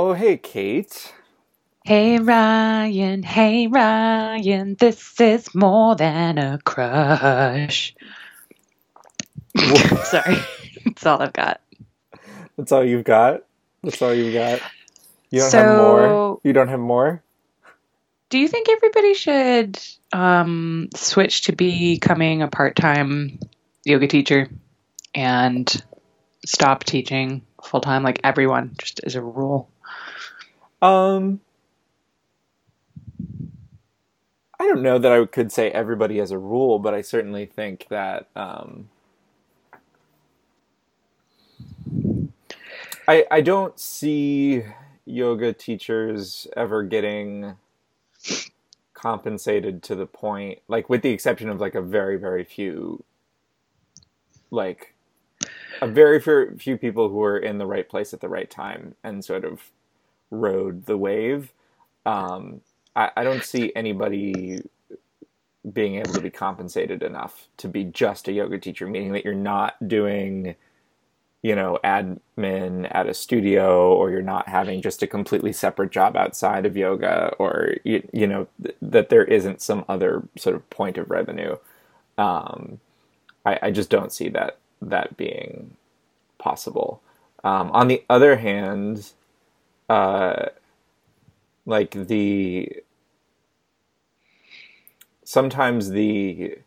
Oh, hey, Kate. Hey Ryan, hey Ryan, this is more than a crush. Sorry, that's all I've got. That's all you've got? That's all you've got? You don't have more? You don't have more? Do you think everybody should um, switch to becoming a part-time yoga teacher and stop teaching full-time, like everyone, just as a rule? Um, I don't know that I could say everybody as a rule, but I certainly think that um, I I don't see yoga teachers ever getting compensated to the point, like with the exception of like a very very few, like a very few few people who are in the right place at the right time and sort of rode the wave. Um, I, I don't see anybody being able to be compensated enough to be just a yoga teacher, meaning that you're not doing, you know, admin at a studio or you're not having just a completely separate job outside of yoga or, you, you know, th- that there isn't some other sort of point of revenue. Um, I, I just don't see that that being possible. Um, on the other hand, uh, like the sometimes the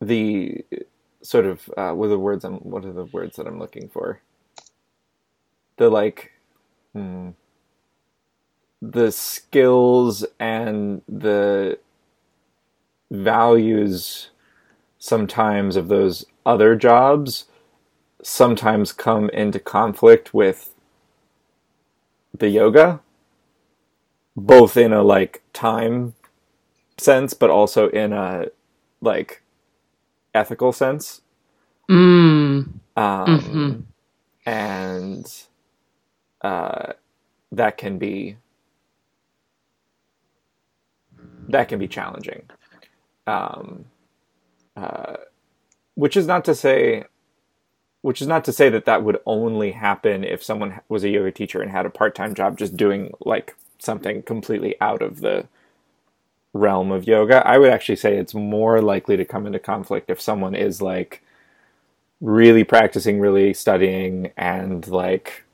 the sort of uh, what are the words I'm what are the words that I'm looking for? The like hmm, the skills and the values sometimes of those other jobs sometimes come into conflict with the yoga both in a like time sense but also in a like ethical sense Mm. um Mhm. and uh that can be that can be challenging um uh which is not to say which is not to say that that would only happen if someone was a yoga teacher and had a part-time job just doing like something completely out of the realm of yoga. I would actually say it's more likely to come into conflict if someone is like really practicing, really studying and like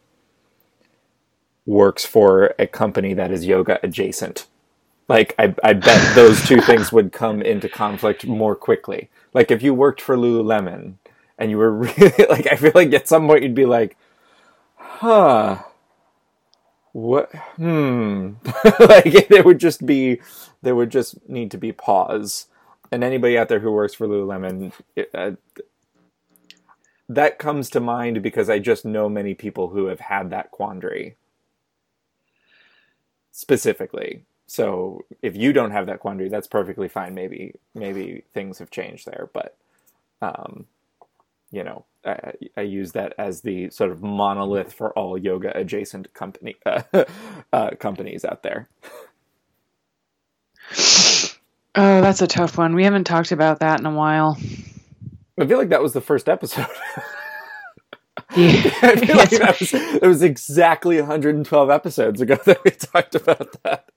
works for a company that is yoga adjacent. Like I, I bet those two things would come into conflict more quickly. Like if you worked for Lululemon and you were really like, I feel like at some point you'd be like, huh, what? Hmm. like there would just be, there would just need to be pause. And anybody out there who works for Lululemon, uh, that comes to mind because I just know many people who have had that quandary specifically. So if you don't have that quandary, that's perfectly fine. Maybe maybe things have changed there, but um, you know, I, I use that as the sort of monolith for all yoga adjacent company uh, uh, companies out there. Oh, that's a tough one. We haven't talked about that in a while. I feel like that was the first episode. Yeah. I feel like that was, it was exactly 112 episodes ago that we talked about that.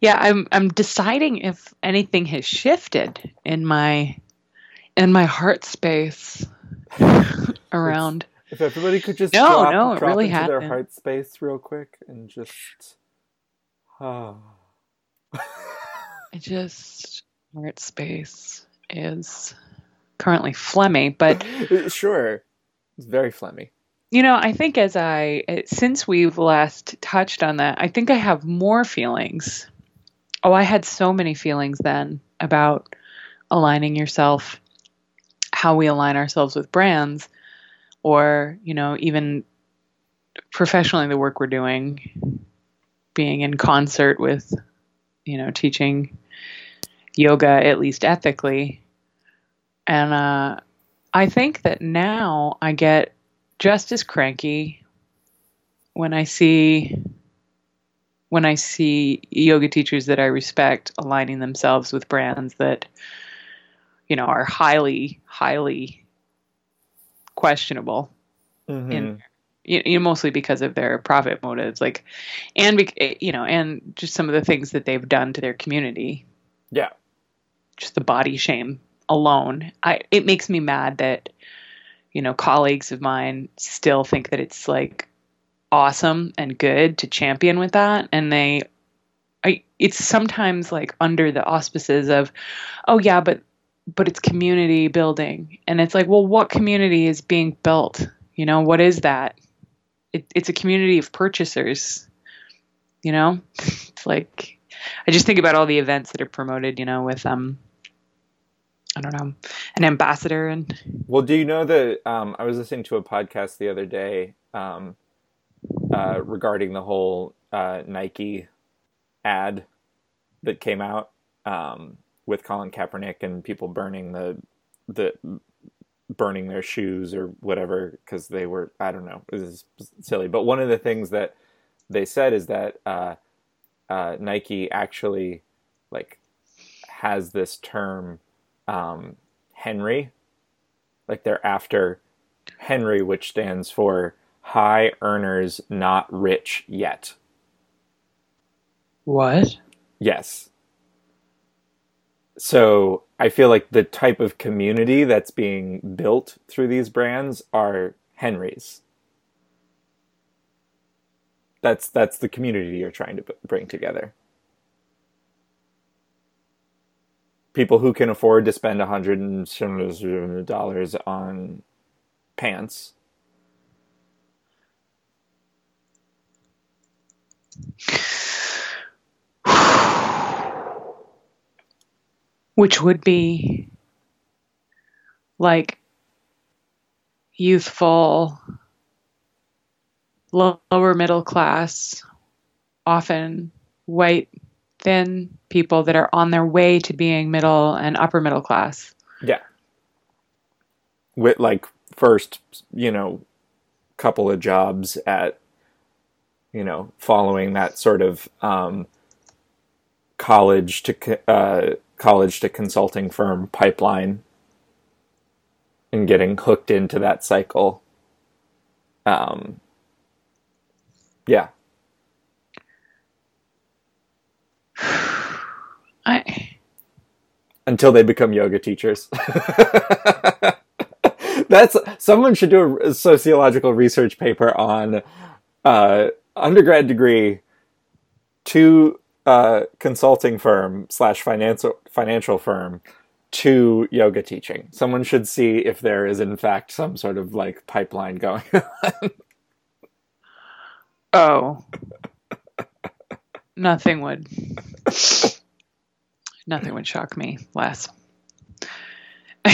Yeah, I'm I'm deciding if anything has shifted in my in my heart space around. If everybody could just No, drop, no, it drop really into their heart space real quick and just ah. I just heart space is currently phlegmy, but sure. It's very phlegmy. you know, I think as I since we've last touched on that, I think I have more feelings. Oh, I had so many feelings then about aligning yourself, how we align ourselves with brands, or you know, even professionally the work we're doing, being in concert with, you know, teaching yoga at least ethically, and uh, I think that now I get just as cranky when I see when I see yoga teachers that I respect aligning themselves with brands that you know, are highly, highly questionable Mhm. in you know, mostly because of their profit motives like and bec- you know and just some of the things that they've done to their community yeah. just the body shame alone i it makes me mad that you know colleagues of mine still think that it's like awesome and good to champion with that. And they I, it's sometimes like under the auspices of oh yeah but but it's community building. And it's like well what community is being built? You know what is that? It, it's a community of purchasers you know? It's like i just think about all the events that are promoted you know with um i don't know an ambassador and Well, do you know that um, I was listening to a podcast the other day um, uh, regarding the whole uh, Nike ad that came out um, with Colin Kaepernick and people burning the the burning their shoes or whatever because they were I don't know this is silly. But one of the things that they said is that uh, uh, Nike actually like has this term um, Henry like they're after Henry, which stands for High Earners Not Rich Yet. what Yes. So I feel like the type of community that's being built through these brands are Henrys. That's that's the community you're trying to bring together. People who can afford to spend a hundred and dollars on pants. which would be like youthful lower middle class often white thin people that are on their way to being middle and upper middle class Yeah. With like first, you know, couple of jobs at, you know, following that sort of um, college to uh, college to consulting firm pipeline, and getting hooked into that cycle. Um, yeah, i until they become yoga teachers. That's someone should do a sociological research paper on uh, undergrad degree to uh, consulting firm slash financial financial firm to yoga teaching. Someone should see if there is in fact some sort of like pipeline going. On. Oh nothing would nothing would shock me less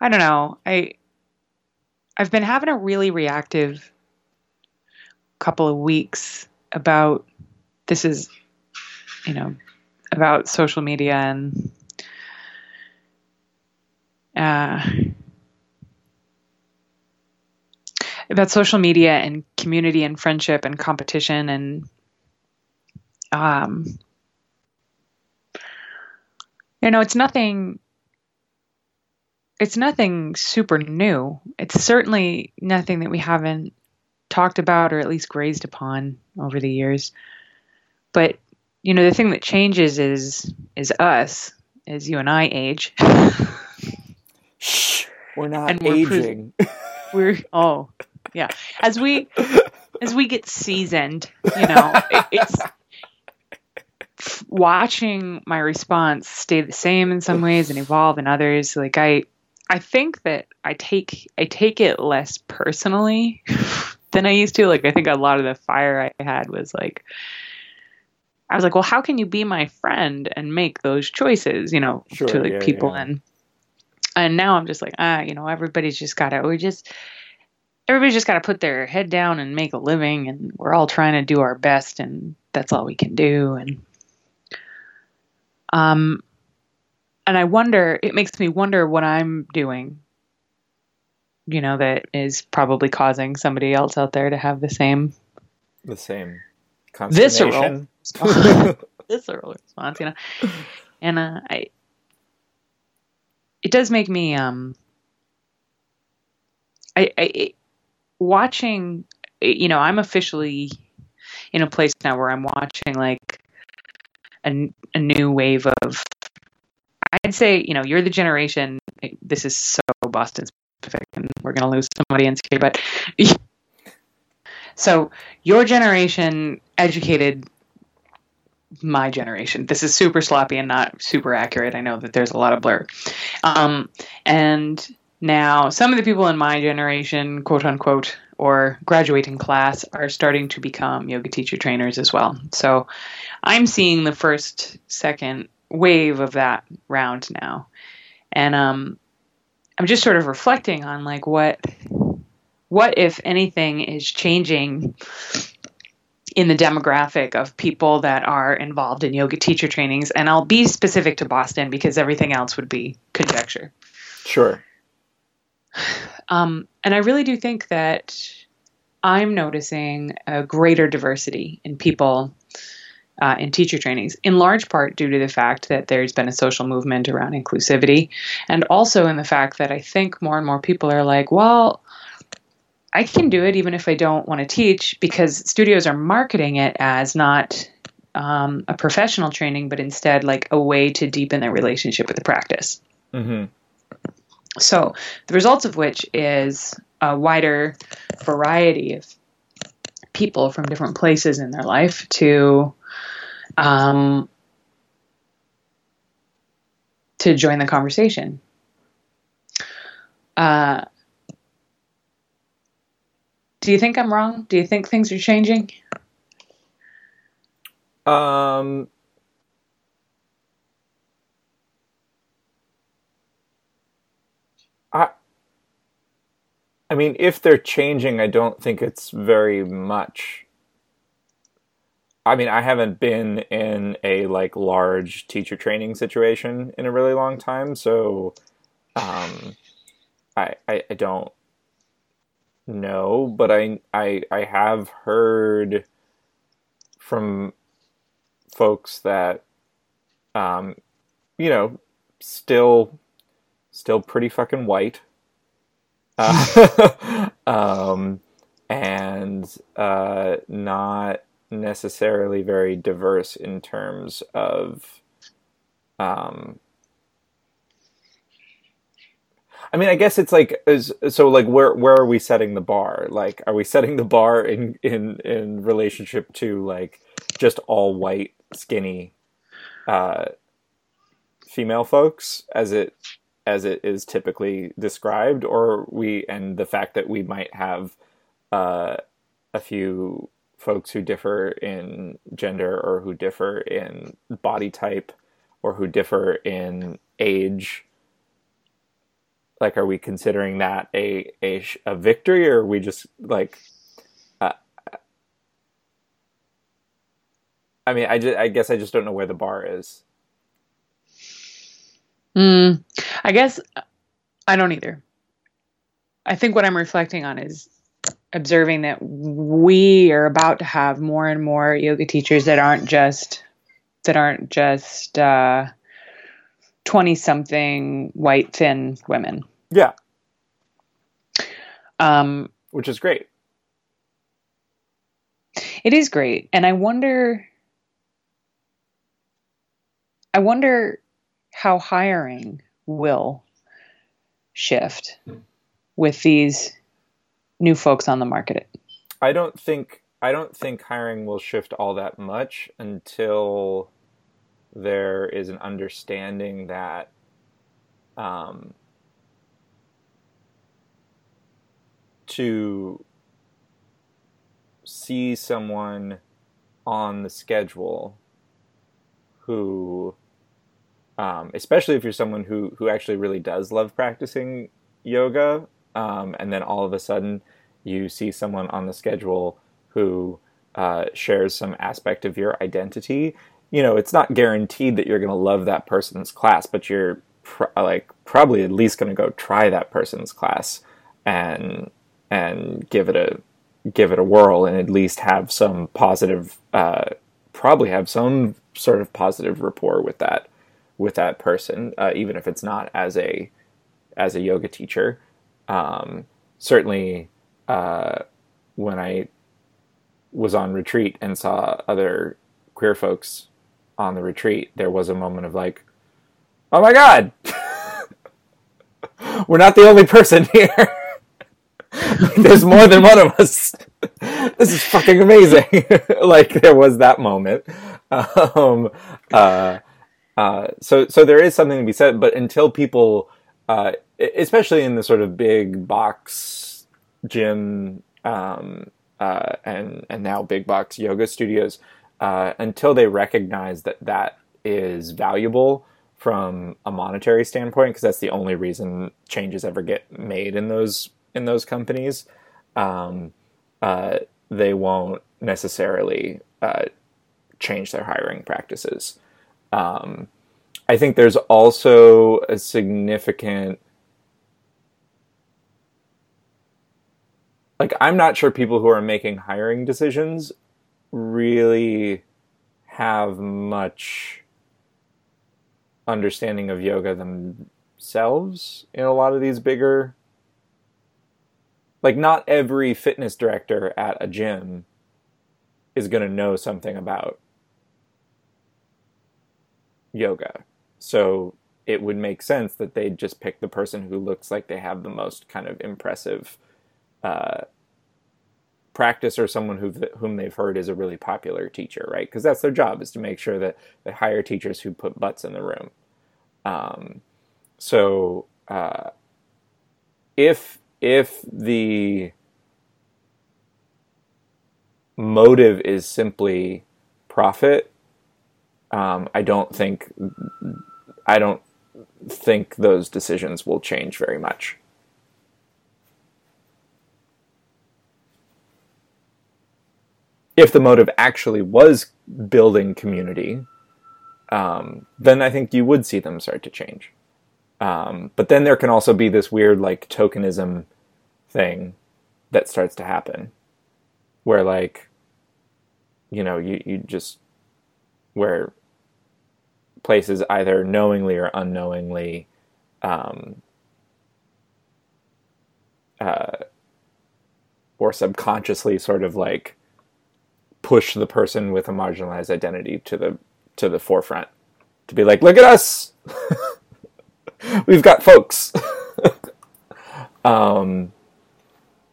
I don't know. I I've been having a really reactive couple of weeks about this is you know about social media and uh, about social media and community and friendship and competition and um you know it's nothing it's nothing super new. It's certainly nothing that we haven't talked about or at least grazed upon over the years. But you know, the thing that changes is is us as you and I age. Shh, we're not And we're aging. We're oh yeah, as we as we get seasoned, you know, it, it's watching my response stay the same in some ways and evolve in others. Like I I think that I take I take it less personally than I used to. Like I think a lot of the fire I had was like I was like, well, how can you be my friend and make those choices, you know, Sure, to like yeah, people yeah. and and now I'm just like, ah, you know, everybody's just gotta we just everybody's just gotta put their head down and make a living and we're all trying to do our best and that's all we can do and um and I wonder, it makes me wonder what I'm doing, you know, that is probably causing somebody else out there to have the same the same Visceral. visceral response, you know. And uh, I, it does make me um I, I watching you know i'm officially in a place now where i'm watching like a, a new wave of i'd say you know you're the generation this is so boston specific and we're going to lose some audience here but so your generation educated my generation. This is super sloppy and not super accurate. I know that there's a lot of blur. Um, and now some of the people in my generation, quote unquote, or graduating class are starting to become yoga teacher trainers as well. So I'm seeing the first, second wave of that round now. And um, I'm just sort of reflecting on like what what if anything is changing in the demographic of people that are involved in yoga teacher trainings. And I'll be specific to Boston because everything else would be conjecture. Sure. Um, and I really do think that I'm noticing a greater diversity in people uh, in teacher trainings, in large part due to the fact that there's been a social movement around inclusivity, and also in the fact that I think more and more people are like, well, I can do it even if I don't want to teach because studios are marketing it as not um, a professional training, but instead like a way to deepen their relationship with the practice. Mm-hmm. So the results of which is a wider variety of people from different places in their life to um, to join the conversation. Uh, do you think I'm wrong? Do you think things are changing? Um, I, I mean, if they're changing, I don't think it's very much. I mean, I haven't been in a like large teacher training situation in a really long time, so um, I, I, I don't know, but I I I have heard from folks that um you know still still pretty fucking white. Uh, um and uh not necessarily very diverse in terms of um I mean, I guess it's like is so like where where are we setting the bar? Like, are we setting the bar in in in relationship to like just all white, skinny, uh, female folks as it as it is typically described, or we and the fact that we might have uh, a few folks who differ in gender or who differ in body type or who differ in age like are we considering that a a, a victory or are we just like uh, i mean I, just, I guess i just don't know where the bar is. Mm, i guess i don't either. I think what i'm reflecting on is observing that we are about to have more and more yoga teachers that aren't just that aren't just uh 20 something white thin women. Yeah. Um, which is great. It is great. And I wonder I wonder how hiring will shift with these new folks on the market. I don't think I don't think hiring will shift all that much until there is an understanding that um, to see someone on the schedule who um, especially if you're someone who who actually really does love practicing yoga um, and then all of a sudden you see someone on the schedule who uh, shares some aspect of your identity you know, it's not guaranteed that you're going to love that person's class, but you're pr- like probably at least going to go try that person's class and and give it a give it a whirl and at least have some positive uh, probably have some sort of positive rapport with that with that person, uh, even if it's not as a as a yoga teacher. Um, certainly, uh, when I was on retreat and saw other queer folks on the retreat, there was a moment of like, "Oh my god, we're not the only person here." There's more than one of us. This is fucking amazing. like there was that moment. Um, uh, uh, so so there is something to be said, but until people, uh, especially in the sort of big box gym um, uh, and and now big box yoga studios, uh, until they recognize that that is valuable from a monetary standpoint, because that's the only reason changes ever get made in those in those companies, um, uh, they won't necessarily change their hiring practices. Um, I think there's also a significant like I'm not sure people who are making hiring decisions really have much understanding of yoga themselves in a lot of these bigger like not every fitness director at a gym is going to know something about yoga. So it would make sense that they'd just pick the person who looks like they have the most kind of impressive uh, practice or someone who whom they've heard is a really popular teacher, right? Because that's their job is to make sure that they hire teachers who put butts in the room. Um, so uh, if if the motive is simply profit, um, I don't think I don't think those decisions will change very much. If the motive actually was building community, um, then I think you would see them start to change. Um, but then there can also be this weird like tokenism thing that starts to happen, where like, you know, you you just where places either knowingly or unknowingly um, uh, or subconsciously sort of like push the person with a marginalized identity to the to the forefront to be like look at us! We've got folks. Um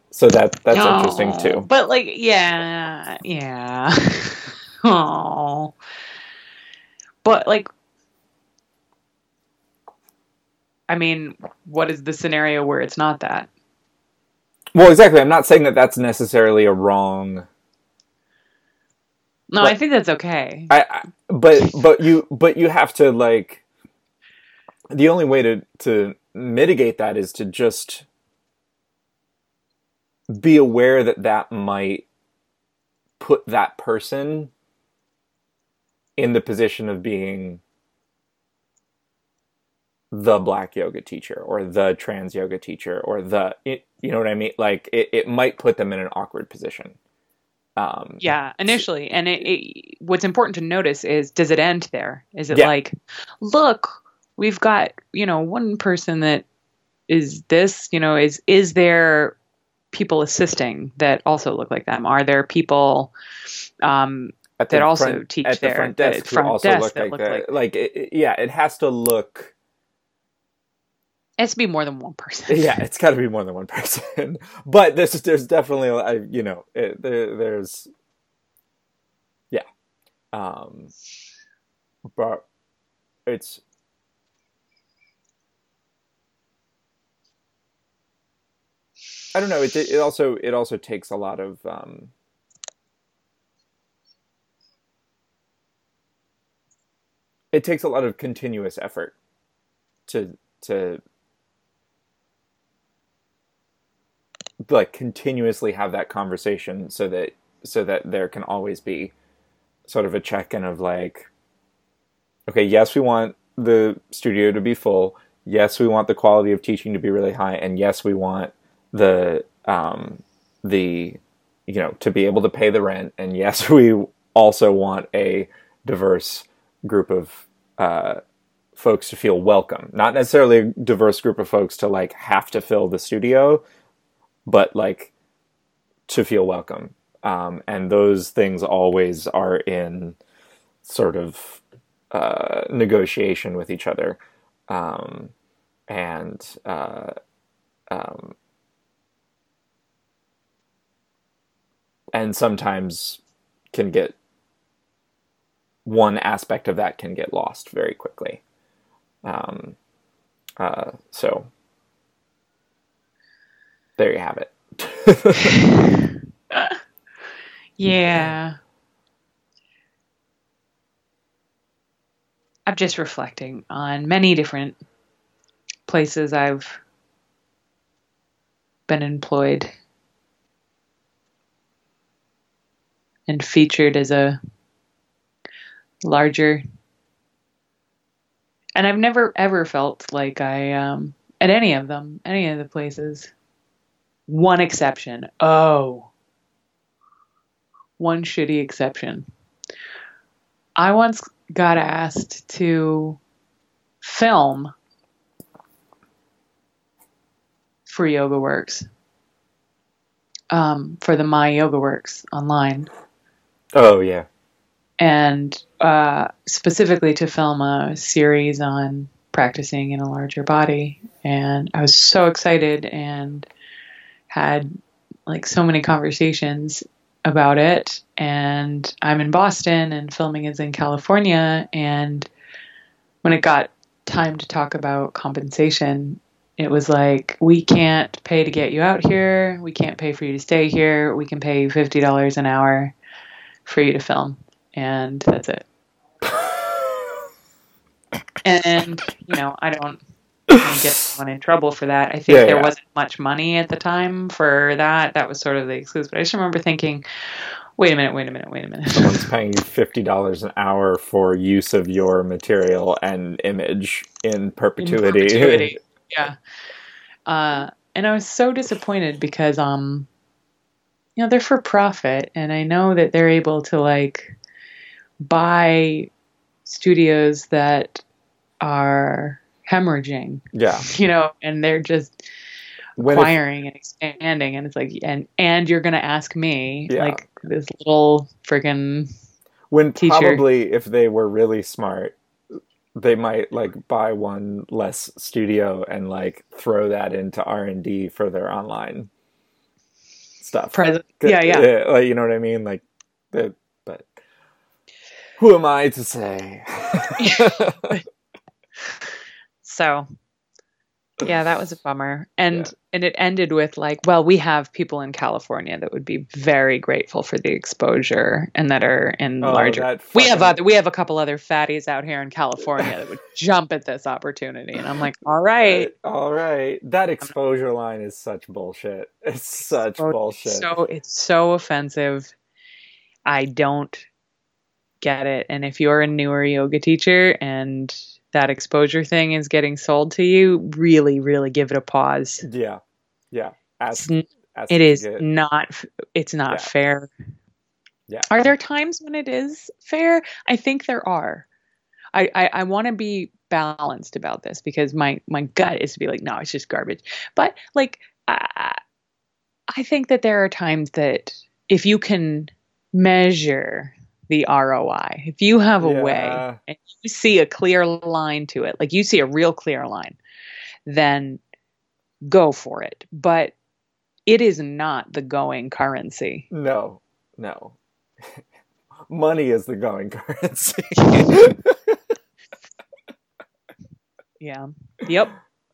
so that that's oh, interesting too. but like yeah yeah. Oh but like I mean, what is the scenario where it's not that? Well, exactly. I'm not saying that that's necessarily a wrong. No, I think that's okay. I, I, but but you but you have to like. The only way to to mitigate that is to just be aware that that might put that person in the position of being the black yoga teacher or the trans yoga teacher or the you know what I mean? Like it, it might put them in an awkward position. Um, yeah initially. And it, it, what's important to notice is does it end there? Is it yeah. like look we've got you know one person that is this you know is is there people assisting that also look like them? Are there people um, that also front, teach at there the front desk, front also desk look like, look like, like it, yeah it has to look it has to be more than one person. yeah, it's got to be more than one person. but there's there's definitely I you know it, there, there's yeah, um, but it's I don't know. It it also it also takes a lot of um, it takes a lot of continuous effort to to like continuously have that conversation so that so that there can always be sort of a check-in of like okay yes we want the studio to be full. Yes we want the quality of teaching to be really high. And yes we want the um the you know to be able to pay the rent. And yes we also want a diverse group of uh folks to feel welcome. Not necessarily a diverse group of folks to like have to fill the studio, but like to feel welcome. Um, and those things always are in sort of uh, negotiation with each other. Um, and uh, um, and sometimes can get one aspect of that can get lost very quickly. Um, uh, so there you have it. yeah. I'm just reflecting on many different places I've been employed and featured as a larger and I've never ever felt like I um at any of them, any of the places. One exception. Oh. One shitty exception. I once got asked to film for Yoga Works. Um, for the My Yoga Works online. Oh yeah. And uh, specifically to film a series on practicing in a larger body. And I was so excited and had like so many conversations about it. And I'm in Boston and filming is in California. And when it got time to talk about compensation, it was like, we can't pay to get you out here. We can't pay for you to stay here. We can pay you $50 an hour for you to film. And that's it. and, you know, I don't get someone in trouble for that. I think Yeah, there yeah. wasn't much money at the time for that. That was sort of the excuse. But I just remember thinking, wait a minute, wait a minute, wait a minute. Someone's paying you fifty dollars an hour for use of your material and image in perpetuity. In perpetuity. yeah. Uh, and I was so disappointed because, um, you know, they're for profit, and I know that they're able to like buy studios that are hemorrhaging, yeah. you know, and they're just When acquiring and expanding, and it's like, and and you're gonna ask me, Yeah. like this little freaking when teacher. probably if they were really smart, they might like buy one less studio and like throw that into R and D for their online stuff. present. Yeah, yeah. Eh, like you know what I mean. Like, the, who am I to say? So, yeah, that was a bummer. And Yeah. and it ended with like, well, we have people in California that would be very grateful for the exposure and that are in Oh, larger. that We have other we have a couple other fatties out here in California that would jump at this opportunity. And I'm like, all right. All right, that exposure line is such bullshit. It's such So- bullshit. So it's so offensive. I don't get it. And if you're a newer yoga teacher and that exposure thing is getting sold to you, really, really give it a pause. yeah, yeah. It's ask it is get- not it's not Yeah. fair Yeah. are there times when it is fair i think there are i i, I want to be balanced about this because my my gut is to be like no it's just garbage but like i i think that there are times that if you can measure the roi if you have a way and you see a clear line to it like you see a real clear line then go for it. But it is not the going currency. No, no. Money is the going currency. yeah. Yep.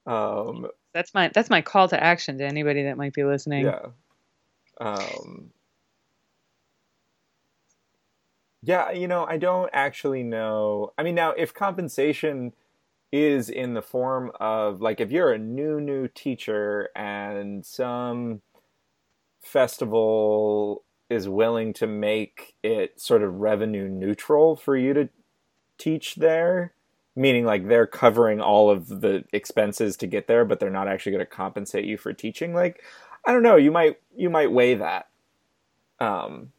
Um, that's my that's my call to action to anybody that might be listening. yeah. Um, yeah, you know, I don't actually know. I mean, now if compensation is in the form of like if you're a new new teacher and some festival is willing to make it sort of revenue neutral for you to teach there meaning like they're covering all of the expenses to get there but they're not actually going to compensate you for teaching like i don't know you might you might weigh that um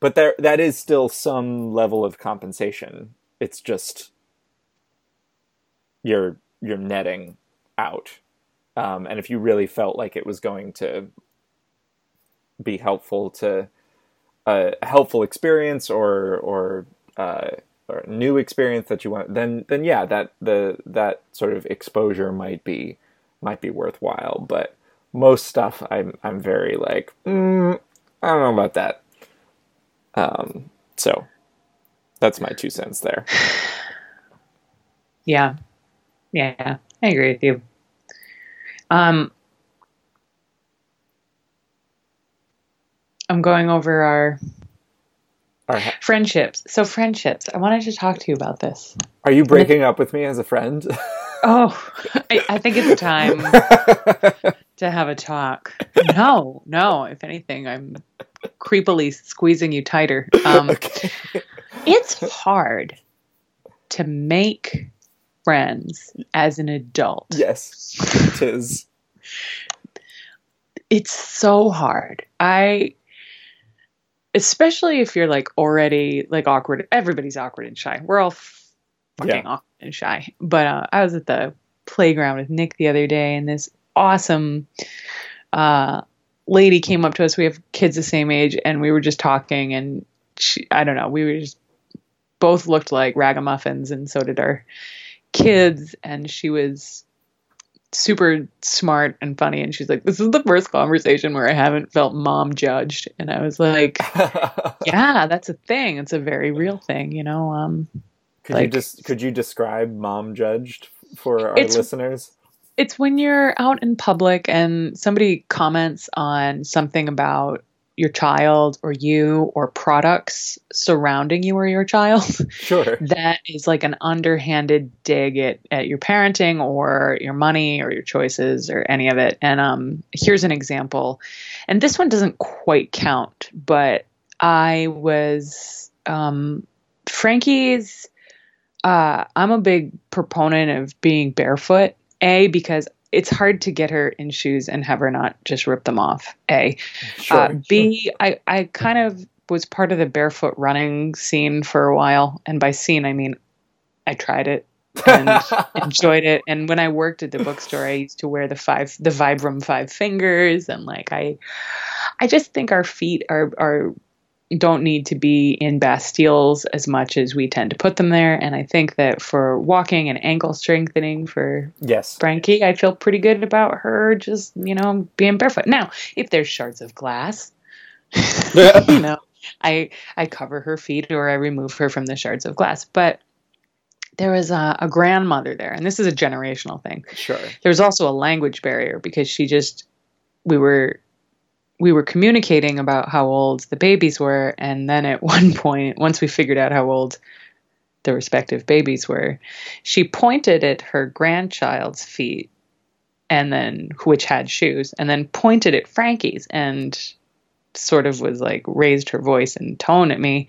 but there that is still some level of compensation it's just you're you're netting out. Um, and if you really felt like it was going to be helpful to a helpful experience or or, uh, or new experience that you want, then then yeah, that the that sort of exposure might be might be worthwhile. But most stuff, I'm I'm very like, mm, I don't know about that. Um, so that's my two cents there. Yeah, yeah, I agree with you. Um, I'm going over our Are, friendships. So friendships. I wanted to talk to you about this. are you breaking up with me as a friend? Oh, I, I think it's time to have a talk. No, no. If anything, I'm creepily squeezing you tighter. Um, okay. it's hard to make friends as an adult. Yes, it is. It's so hard. I especially if you're like already like awkward. Everybody's awkward and shy. We're all fucking Yeah. awkward and shy. But uh, I was at the playground with Nick the other day, and this awesome uh, lady came up to us. We have kids the same age, and we were just talking, and she, I don't know, we were just both looked like ragamuffins, and so did our kids. And she was super smart and funny, and she's like, "This is the first conversation where I haven't felt mom judged," and I was like. Yeah, that's a thing. It's a very real thing, you know. Um, could you Like- just could you describe mom judged for our listeners? It's when you're out in public and somebody comments on something about your child or you or products surrounding you or your child Sure. that is like an underhanded dig at, at your parenting or your money or your choices or any of it. And um, here's an example. And this one doesn't quite count, but I was um, Frankie's. Uh, I'm a big proponent of being barefoot. A because it's hard to get her in shoes and have her not just rip them off. A. Sure. Uh, B, I, I kind of was part of the barefoot running scene for a while. And by scene, I mean I tried it and enjoyed it. And when I worked at the bookstore, I used to wear the five, the Vibram five fingers. And like, I, I just think our feet are, are, don't need to be in Bastilles as much as we tend to put them there. And I think that for walking and ankle strengthening for yes. Frankie, I feel pretty good about her just, you know, being barefoot. Now, if there's shards of glass, you know, I I cover her feet or I remove her from the shards of glass. But there was a, a grandmother there, and this is a generational thing. Sure. There was also a language barrier because she just we were we were communicating about how old the babies were, and then at one point, once we figured out how old the respective babies were, she pointed at her grandchild's feet, and then which had shoes, and then pointed at Frankie's, and sort of was like raised her voice and tone at me,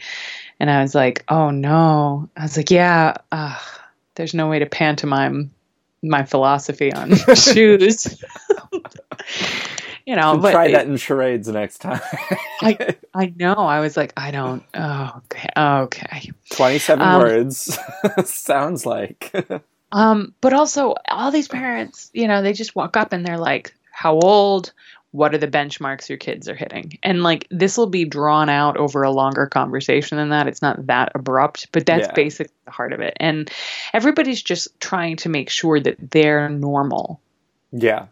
and I was like, oh no, I was like, yeah, uh, there's no way to pantomime my philosophy on shoes. you know, but try it- that in charades next time. I I know. I was like, I don't. Oh, okay, okay. Twenty-seven Um, words sounds like. Um, but also all these parents, you know, they just walk up and they're like, "How old? What are the benchmarks your kids are hitting?" And like this will be drawn out over a longer conversation than that. It's not that abrupt, but that's Yeah. basically the heart of it. And everybody's just trying to make sure that they're normal. yeah.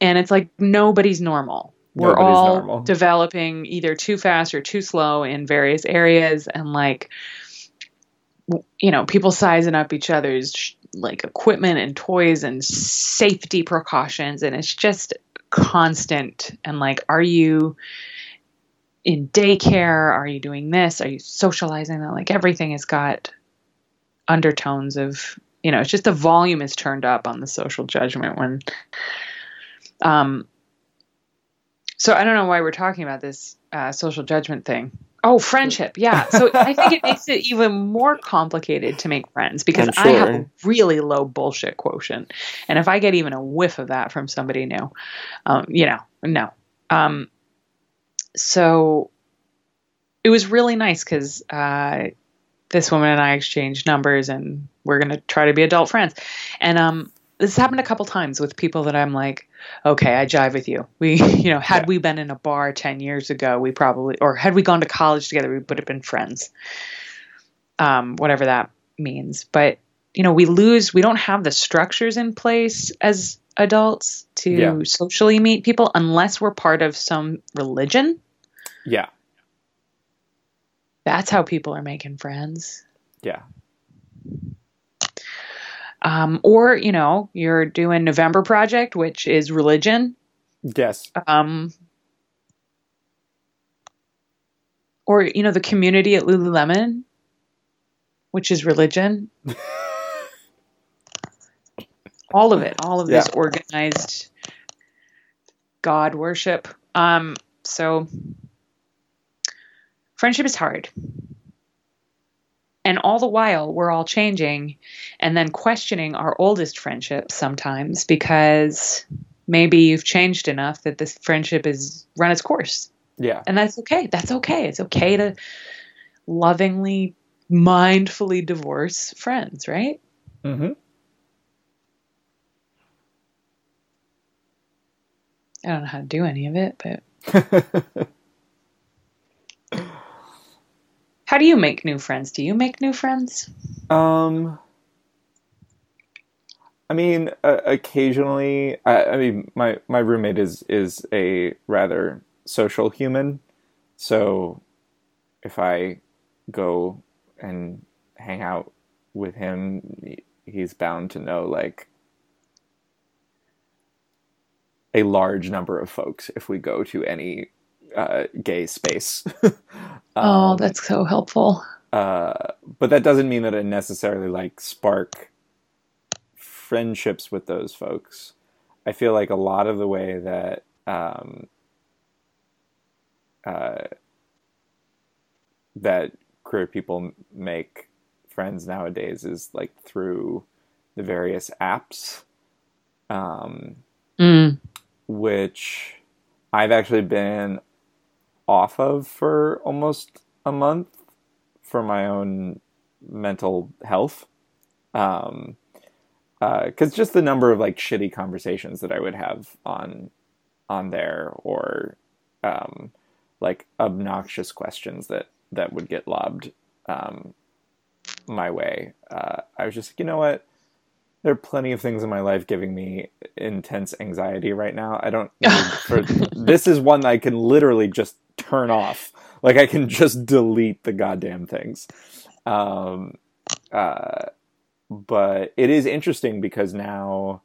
And it's like nobody's normal. We're Nobody's all normal. developing either too fast or too slow in various areas, and like, you know, people sizing up each other's like equipment and toys and safety precautions, and it's just constant. And like, are you in daycare? Are you doing this? Are you socializing? That like everything has got undertones of you know, it's just the volume is turned up on the social judgment when um, so I don't know why we're talking about this uh, social judgment thing. Oh, friendship. Yeah. So I think it makes it even more complicated to make friends because I'm I have a really low bullshit quotient. And if I get even a whiff of that from somebody new, um, you know, no. Um, so it was really nice because uh, this woman and I exchanged numbers and we're going to try to be adult friends. And um, this happened a couple times with people that I'm like, okay, I jive with you. We, you know, had Yeah. we been in a bar 10 years ago, we probably, or had we gone to college together, we would have been friends. Um, whatever that means. But, you know, we lose, we don't have the structures in place as adults to Yeah. socially meet people unless we're part of some religion. Yeah. That's how people are making friends. Yeah. Um, or, you know, you're doing November Project, which is religion. Yes. Um, or, you know, the community at Lululemon, which is religion. all of it, all of this organized God worship. Um, so friendship is hard. And all the while, we're all changing and then questioning our oldest friendships sometimes because maybe you've changed enough that this friendship has run its course. Yeah. And that's okay. That's okay. It's okay to lovingly, mindfully divorce friends, right? Mm-hmm. I don't know how to do any of it, but how do you make new friends? Do you make new friends? Um, I mean, uh, occasionally. I, I mean, my my roommate is is a rather social human, so if I go and hang out with him, he's bound to know like a large number of folks if we go to any uh, gay space. oh, Um, that's so helpful. uh, but that doesn't mean that I necessarily like spark friendships with those folks. I feel like a lot of the way that um, uh, that queer people make friends nowadays is like through the various apps, um, Mm. which I've actually been off of for almost a month for my own mental health. Um, because just the number of like shitty conversations that I would have on on there, or um, like obnoxious questions that that would get lobbed um, my way. Uh, I was just like, you know what? There are plenty of things in my life giving me intense anxiety right now. I don't need for this is one that I can literally just turn off. Like I can just delete the goddamn things. Um, uh, but it is interesting because now,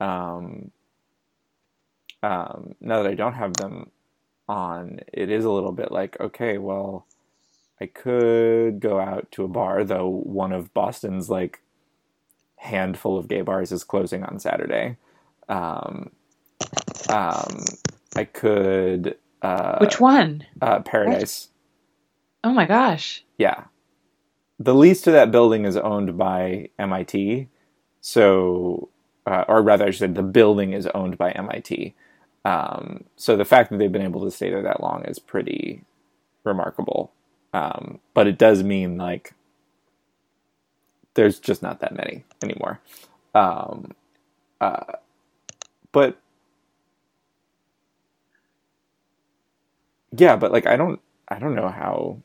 um, um, now that I don't have them on, it is a little bit like, okay, well, I could go out to a bar, though one of Boston's like handful of gay bars is closing on Saturday. Um, um, I could. Uh, Which one? Uh, Paradise. Oh my gosh. Yeah. The lease to that building is owned by MIT. So, uh, or rather, I should say, the building is owned by MIT. Um, so the fact that they've been able to stay there that long is pretty remarkable. Um, but it does mean like there's just not that many anymore. Um, uh, but yeah, but like I don't, I don't know how.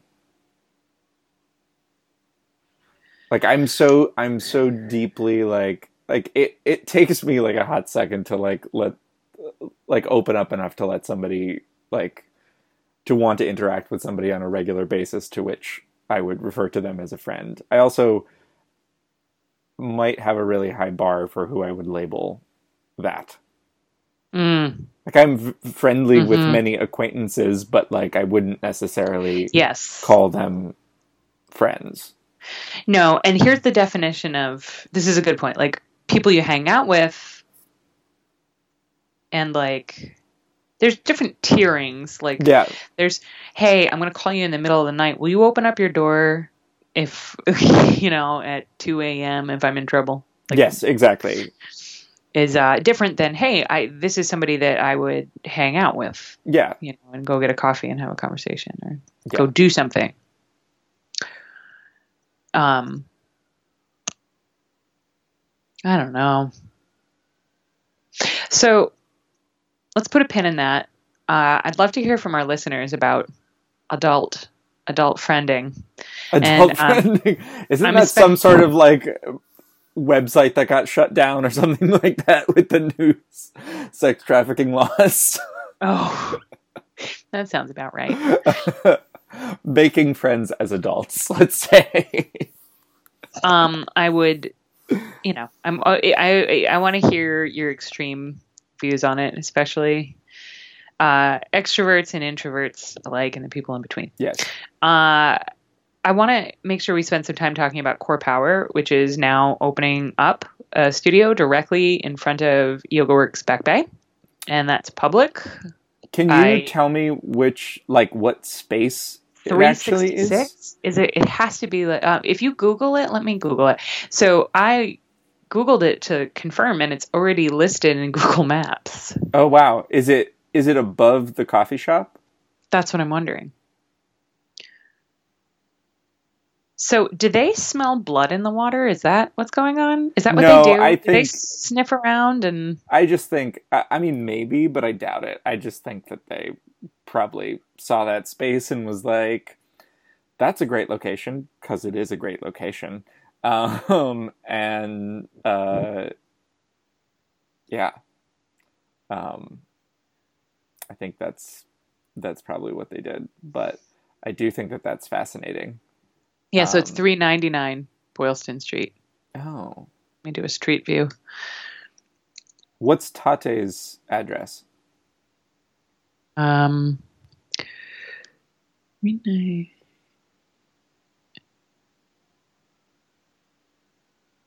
Like I'm so I'm so deeply like like it it takes me like a hot second to like let like open up enough to let somebody like to want to interact with somebody on a regular basis to which I would refer to them as a friend. I also might have a really high bar for who I would label that. Mm. Like I'm v- friendly with Mhm. many acquaintances, but like I wouldn't necessarily Yes. call them friends. No, and here's the definition of this is a good point. Like people you hang out with and like there's different tierings. Like Yeah, there's hey, I'm going to call you in the middle of the night. Will you open up your door if you know at 2 a.m. if I'm in trouble? Like, yes, exactly. Is uh, different than hey, I this is somebody that I would hang out with, Yeah, you know, and go get a coffee and have a conversation or Yeah. go do something. Um, I don't know. So let's put a pin in that. Uh, I'd love to hear from our listeners about adult adult friending. Adult And, um, friending. Isn't I'm that expect- some sort of like website that got shut down or something like that with the new s- sex trafficking laws? Oh, that sounds about right. Making friends as adults, let's say. Um, I would, you know, I'm I I, I want to hear your extreme views on it, especially uh, extroverts and introverts alike, and the people in between. yes. Uh, I want to make sure we spend some time talking about Core Power, which is now opening up a studio directly in front of YogaWorks Back Bay, and that's public. Can you I- tell me which, like, what space it actually is? 366 is it? It has to be. like, Uh, if you Google it, let me Google it. So I Googled it to confirm, and it's already listed in Google Maps. Oh wow! Is it is it above the coffee shop? That's what I'm wondering. So, do they smell blood in the water? Is that what's going on? Is that what No, they do? I do they sniff around and I just think. I, I mean, maybe, but I doubt it. I just think that they probably saw that space and was like, "That's a great location," because it is a great location. Um, and uh, yeah, um, I think that's that's probably what they did. But I do think that that's fascinating. Yeah? So it's Um, 399 Boylston Street. Oh, Let me do a street view. what's Tatte's address? Um, 399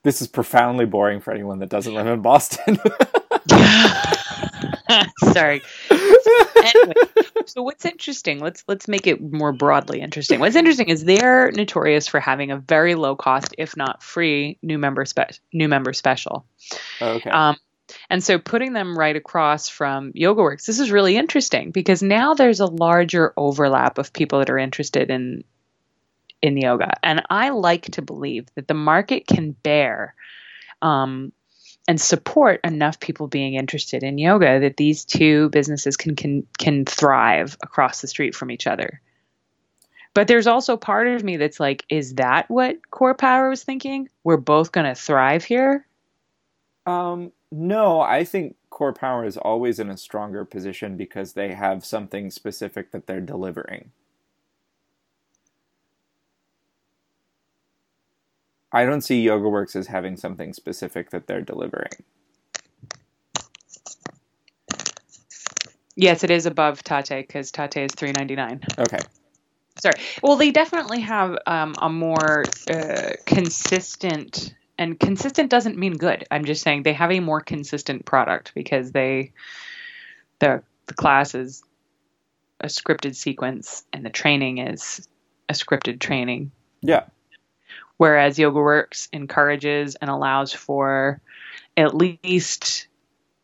This is profoundly boring for anyone that doesn't live in Boston. Sorry. Anyway, so what's interesting? Let's let's make it more broadly interesting. What's interesting is they're notorious for having a very low cost, if not free, new member spe- new member special. okay. Um, and so putting them right across from YogaWorks, this is really interesting because now there's a larger overlap of people that are interested in in yoga, and I like to believe that the market can bear um, and support enough people being interested in yoga that these two businesses can can can thrive across the street from each other. But there's also part of me that's like, is that what Core Power was thinking? We're both going to thrive here. Um, no, I think Core Power is always in a stronger position because they have something specific that they're delivering. I don't see YogaWorks as having something specific that they're delivering. Yes, it is above Tatte because Tatte is three ninety nine. Okay. Sorry. Well, they definitely have um, a more uh, consistent, and consistent doesn't mean good. I'm just saying they have a more consistent product because they the the class is a scripted sequence and the training is a scripted training. Yeah. Whereas Yoga Works encourages and allows for at least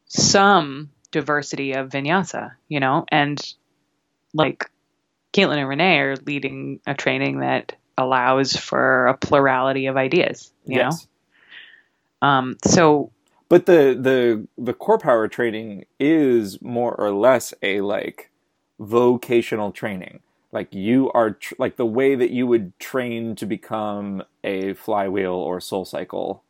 some diversity of vinyasa, you know, and like Caitlin and Renee are leading a training that allows for a plurality of ideas, you yes. know. Um, so But the the the core power training is more or less a like vocational training. Like you are tr- like the way that you would train to become a flywheel or SoulCycle.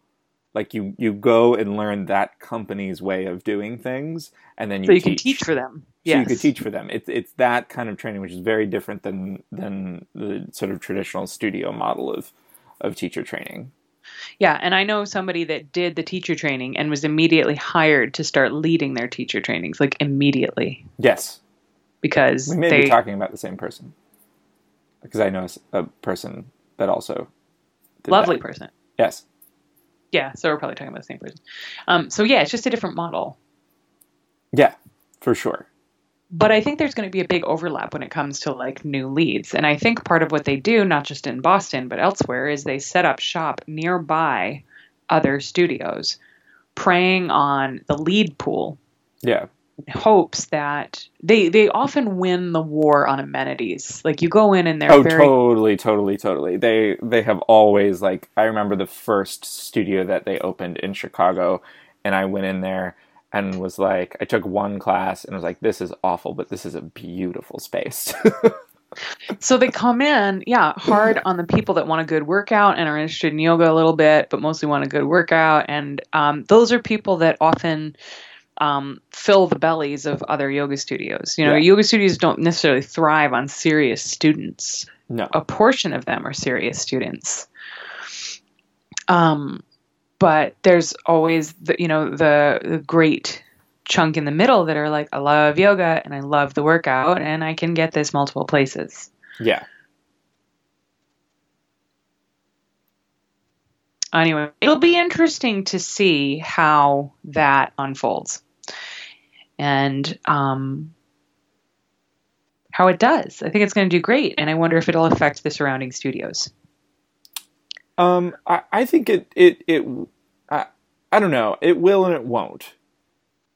Like you you go and learn that company's way of doing things, and then you so you teach. can teach for them. So you could teach for them. It's it's that kind of training, which is very different than than the sort of traditional studio model of of teacher training. Yeah, and I know somebody that did the teacher training and was immediately hired to start leading their teacher trainings, like immediately, Yes, because we may they be talking about the same person because I know a person that also did lovely that. person. Yes, Yeah, so we're probably talking about the same person. Um, so yeah, it's just a different model. yeah, for sure. But I think there's going to be a big overlap when it comes to like new leads. And I think part of what they do, not just in Boston, but elsewhere, is they set up shop nearby other studios, preying on the lead pool, Yeah, hopes that they they often win the war on amenities. Like you go in and they're oh, very totally, totally, totally. They they have always like I remember the first studio that they opened in Chicago, and I went in there and was like, I took one class and was like, this is awful, but this is a beautiful space. So they come in, yeah, hard on the people that want a good workout and are interested in yoga a little bit, but mostly want a good workout. And um, those are people that often um, fill the bellies of other yoga studios. You know, Yeah. yoga studios don't necessarily thrive on serious students. no, A portion of them are serious students. Um, but there's always the you know the, the great chunk in the middle that are like, I love yoga and I love the workout and I can get this multiple places. yeah, anyway, it'll be interesting to see how that unfolds and um, how it does. I think it's going to do great, and I wonder if it'll affect the surrounding studios. Um, I, I think it it it I, I don't know. It will and it won't.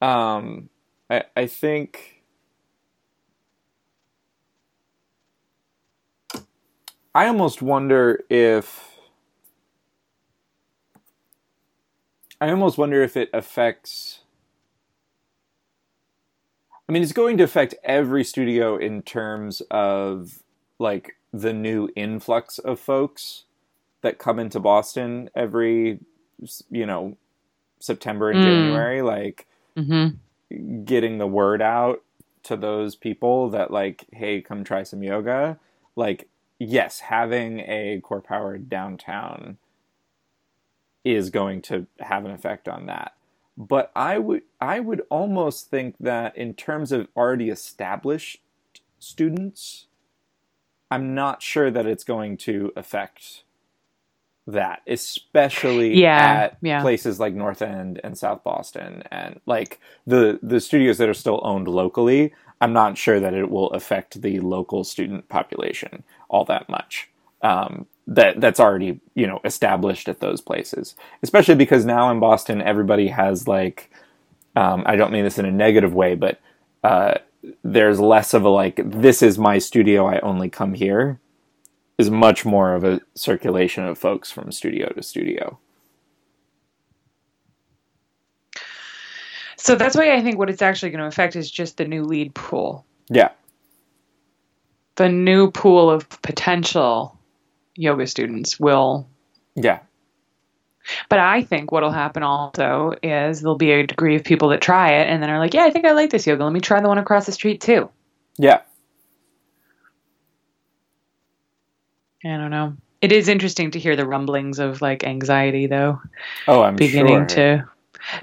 Um, I I think I almost wonder if I almost wonder if it affects. I mean, it's going to affect every studio in terms of like the new influx of folks that come into Boston every, you know, September and Mm. January, like Mm-hmm. getting the word out to those people that like, hey, come try some yoga. Like, yes, having a core power downtown is going to have an effect on that. But I would I would almost think that in terms of already established students, I'm not sure that it's going to affect that, especially Yeah, at yeah. places like North End and South Boston and like the the studios that are still owned locally. I'm not sure that it will affect the local student population all that much. Um, that that's already you know established at those places, especially because now in Boston everybody has like um, I don't mean this in a negative way, but uh, there's less of a like this is my studio, I only come here, is much more of a circulation of folks from studio to studio. So that's why I think what it's actually going to affect is just the new lead pool, Yeah, the new pool of potential yoga students will yeah, But I think what'll happen also is there'll be a degree of people that try it and then are like, yeah, I think I like this yoga. Let me try the one across the street too. yeah. I don't know. It is interesting to hear the rumblings of like anxiety though, Oh, I'm beginning sure. to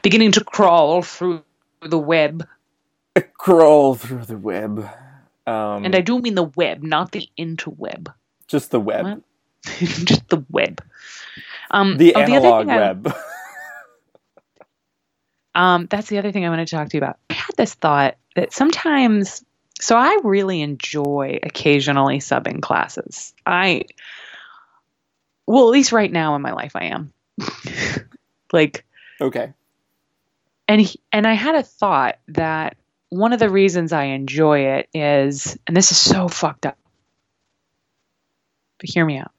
beginning to crawl through the web. crawl through the web. Um, And I do mean the web, not the interweb. just the web, What? Just the web. Um, the oh, other analog I- web. Um, that's the other thing I want to talk to you about. I had this thought that sometimes, so I really enjoy occasionally subbing classes. I, well, at least right now in my life, I am. like, okay. and he, and I had a thought that one of the reasons I enjoy it is, and this is so fucked up, but hear me out.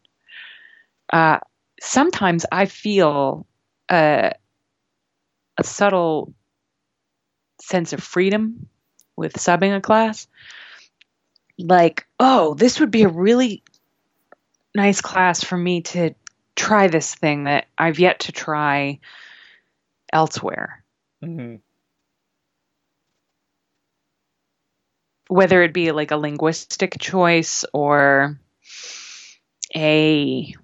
Uh, sometimes I feel a, a subtle sense of freedom with subbing a class. Like, oh, this would be a really nice class for me to try this thing that I've yet to try elsewhere. hmm whether it be like a linguistic choice or a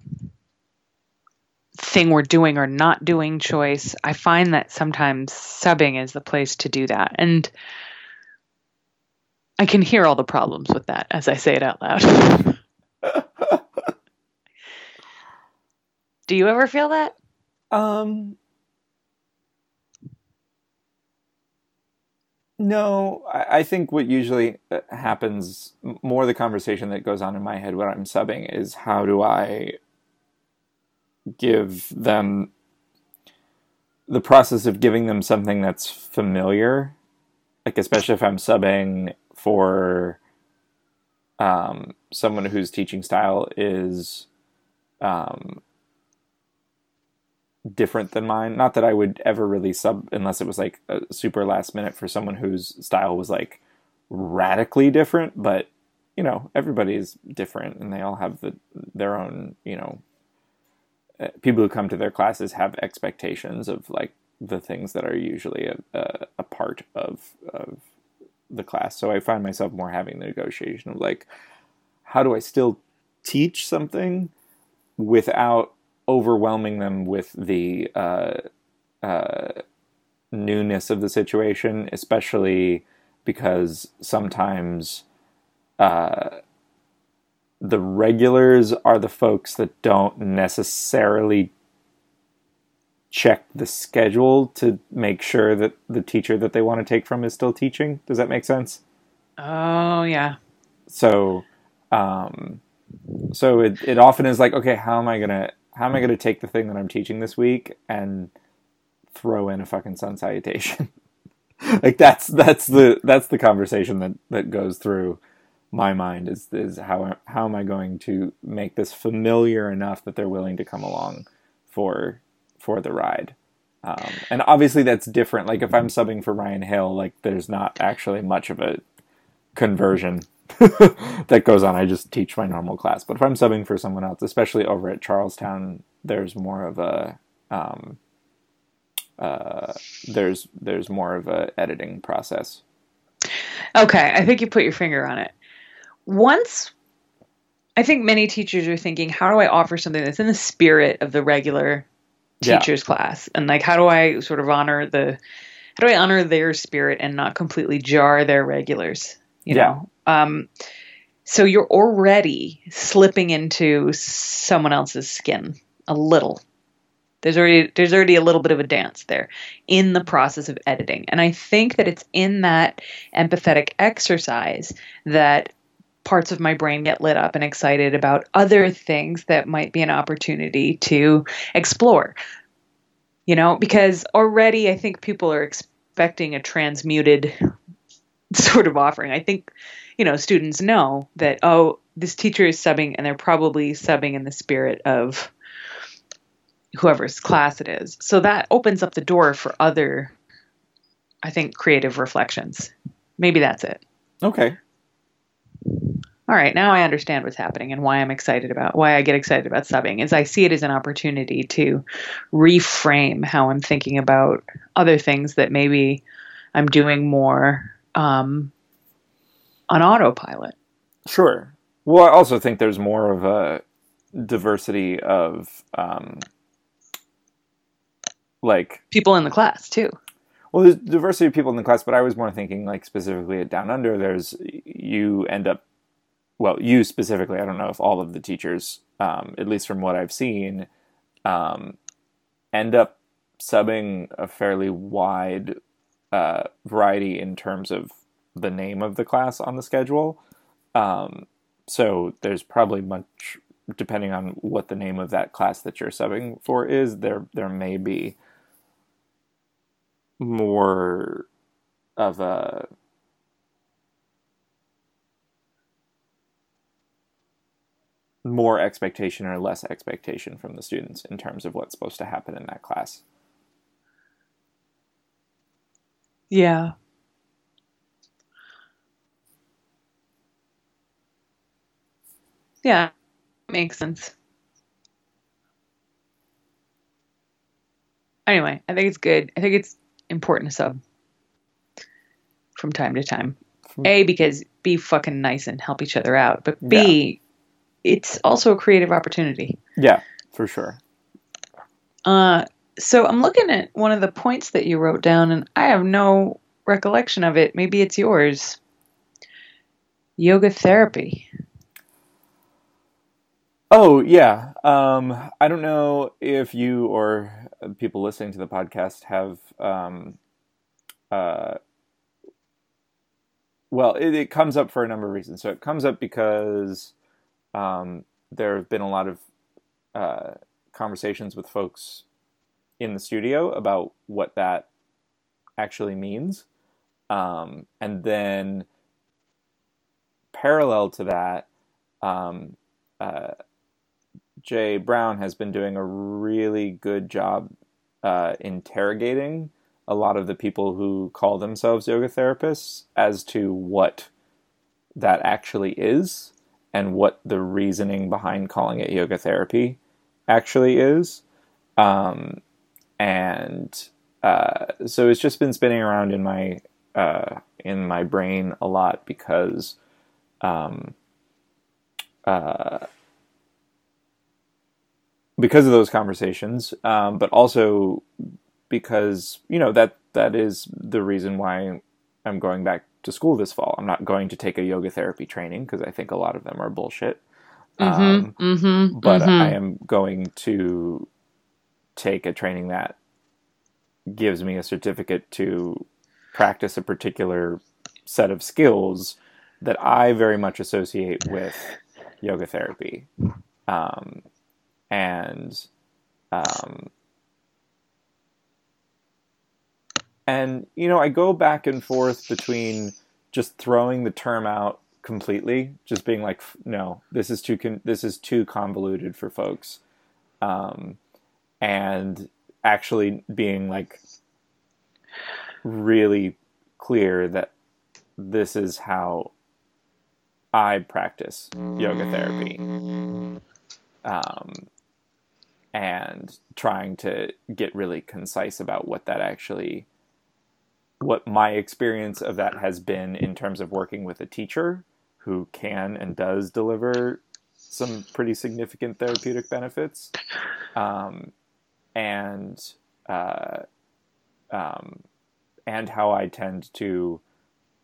thing we're doing or not doing choice, I find that sometimes subbing is the place to do that. And I can hear all the problems with that as I say it out loud. do you ever feel that? Um. No, I, I think what usually uh, happens, more the conversation that goes on in my head when I'm subbing is how do I give them the process of giving them something that's familiar like especially if I'm subbing for um, someone whose teaching style is um, different than mine. Not that I would ever really sub unless it was like a super last minute for someone whose style was like radically different, but you know, everybody's different and they all have the their own, you know, people who come to their classes have expectations of like the things that are usually a, a, a part of of the class. So I find myself more having the negotiation of like, how do I still teach something without overwhelming them with the uh, uh, newness of the situation, especially because sometimes uh, the regulars are the folks that don't necessarily check the schedule to make sure that the teacher that they want to take from is still teaching. Does that make sense? Oh yeah. So, um, so it it often is like, okay, how am I gonna how am I gonna take the thing that I'm teaching this week and throw in a fucking sun salutation? like that's that's the that's the conversation that that goes through my mind is is how how am I going to make this familiar enough that they're willing to come along for for the ride. Um, and obviously that's different. Like if I'm subbing for Ryan Hill, like there's not actually much of a conversion that goes on. I just teach my normal class. But if I'm subbing for someone else, especially over at Charlestown, there's more of a um, uh, there's there's more of a editing process. Okay, I think you put your finger on it. Once I think many teachers are thinking, how do I offer something that's in the spirit of the regular teacher's yeah. class and like how do i sort of honor the how do i honor their spirit and not completely jar their regulars you yeah. know um so you're already slipping into someone else's skin a little there's already there's already a little bit of a dance there in the process of editing and i think that it's in that empathetic exercise that parts of my brain get lit up and excited about other things that might be an opportunity to explore. You know, because already I think people are expecting a transmuted sort of offering. I think, you know, students know that, oh, this teacher is subbing and they're probably subbing in the spirit of whoever's class it is. So that opens up the door for other, I think, creative reflections. Maybe that's it. Okay all right, now I understand what's happening and why I'm excited about why I get excited about subbing is I see it as an opportunity to reframe how I'm thinking about other things that maybe I'm doing more um, on autopilot. Sure. Well, I also think there's more of a diversity of um, like people in the class too. Well, there's diversity of people in the class, but I was more thinking like specifically at Down Under. There's you end up well, you specifically, I don't know if all of the teachers, um, at least from what I've seen, um, end up subbing a fairly wide uh, variety in terms of the name of the class on the schedule. Um, so there's probably much, depending on what the name of that class that you're subbing for is, there there may be more of a more expectation or less expectation from the students in terms of what's supposed to happen in that class. Yeah. Yeah, makes sense. Anyway, I think it's good. I think it's important sub from time to time. A because be fucking nice and help each other out, but B it's also a creative opportunity. Yeah, for sure. Uh, so I'm looking at one of the points that you wrote down, and I have no recollection of it. Maybe it's yours. Yoga therapy. Oh yeah. Um, I don't know if you or people listening to the podcast have. Um, uh, well, it, it comes up for a number of reasons. So it comes up because um, there have been a lot of uh, conversations with folks in the studio about what that actually means. Um, and then parallel to that, um, uh, J. Brown has been doing a really good job uh, interrogating a lot of the people who call themselves yoga therapists as to what that actually is and what the reasoning behind calling it yoga therapy actually is. Um, and uh, so it's just been spinning around in my uh, in my brain a lot because um, uh, because of those conversations, um, but also because you know that that is the reason why I'm going back to school this fall. I'm not going to take a yoga therapy training because I think a lot of them are bullshit. Mm-hmm, Um, mm-hmm, but mhm. I am going to take a training that gives me a certificate to practice a particular set of skills that I very much associate with yoga therapy. Um, and um, and you know, I go back and forth between just throwing the term out completely, just being like, no, this is too con- this is too convoluted for folks, um, and actually being like really clear that this is how I practice yoga therapy, um, and trying to get really concise about what that actually what my experience of that has been in terms of working with a teacher who can and does deliver some pretty significant therapeutic benefits, um, and uh, um, and how I tend to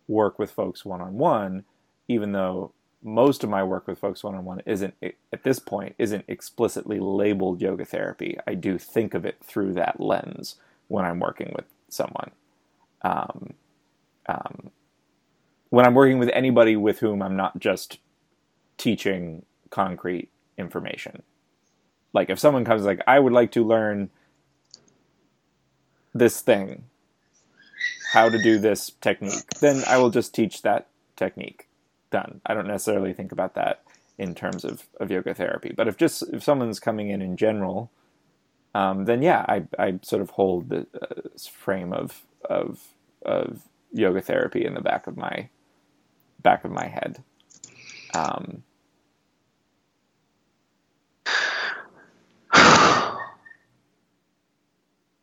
work with folks one on one, even though most of my work with folks one on one isn't at this point isn't explicitly labeled yoga therapy. I do think of it through that lens when I'm working with someone um, um, when I'm working with anybody with whom I'm not just teaching concrete information. Like if someone comes like, I would like to learn this thing, how to do this technique, then I will just teach that technique. Done. I don't necessarily think about that in terms of, of yoga therapy. But if just if someone's coming in in general, um, then yeah, I, I sort of hold the uh, frame of of of yoga therapy in the back of my back of my head. Um,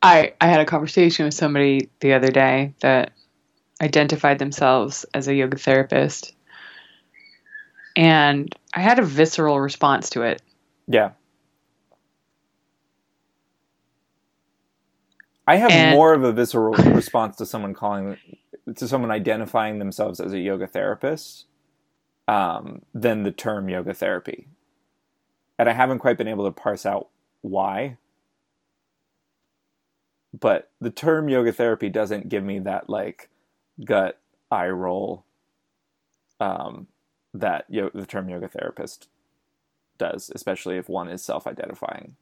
I I had a conversation with somebody the other day that identified themselves as a yoga therapist. And I had a visceral response to it. yeah. I have And- more of a visceral response to someone calling to someone identifying themselves as a yoga therapist um, than the term yoga therapy, and I haven't quite been able to parse out why. But the term yoga therapy doesn't give me that like gut eye roll um, that the term yoga therapist does, especially if one is self-identifying.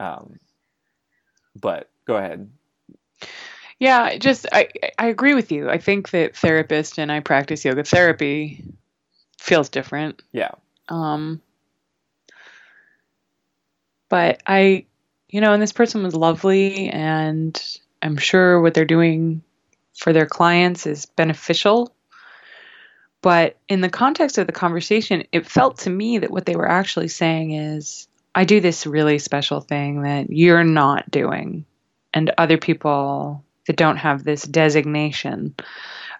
Um, but go ahead. Yeah, just I I agree with you. I think that therapist and I practice yoga therapy feels different. Yeah, Um but I you know, and this person was lovely and I'm sure what they're doing for their clients is beneficial. But in the context of the conversation, it felt to me that what they were actually saying is I do this really special thing that you're not doing and other people that don't have this designation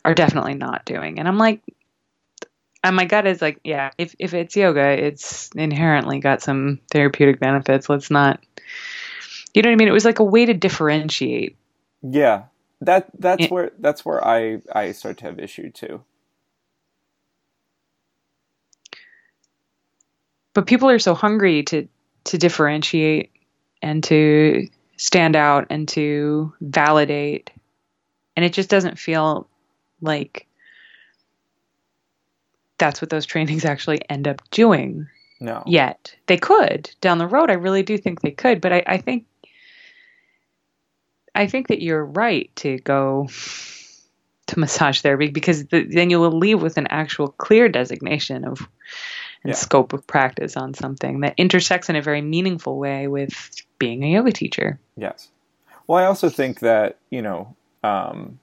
are definitely not doing. And I'm like, and my gut is like, yeah, if, if it's yoga, it's inherently got some therapeutic benefits. Let's not, you know what I mean? It was like a way to differentiate. yeah. That that's Yeah. where that's where I I start to have issue too. But people are so hungry to, to differentiate and to stand out and to validate. And it just doesn't feel like that's what those trainings actually end up doing. No. yet. They could down the road. I really do think they could, but I, I think I think that you're right to go to massage therapy because the, then you'll leave with an actual clear designation of and Yeah. scope of practice on something that intersects in a very meaningful way with being a yoga teacher. Yes. Well, I also think that, you know, um,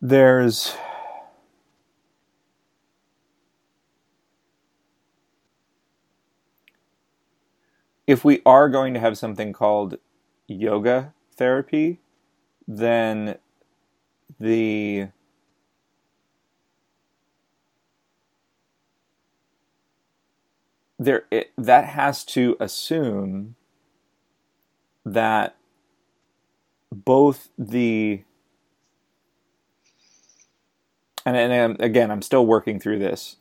there's if we are going to have something called yoga therapy, then the there it, that has to assume that both the and, and again I'm still working through this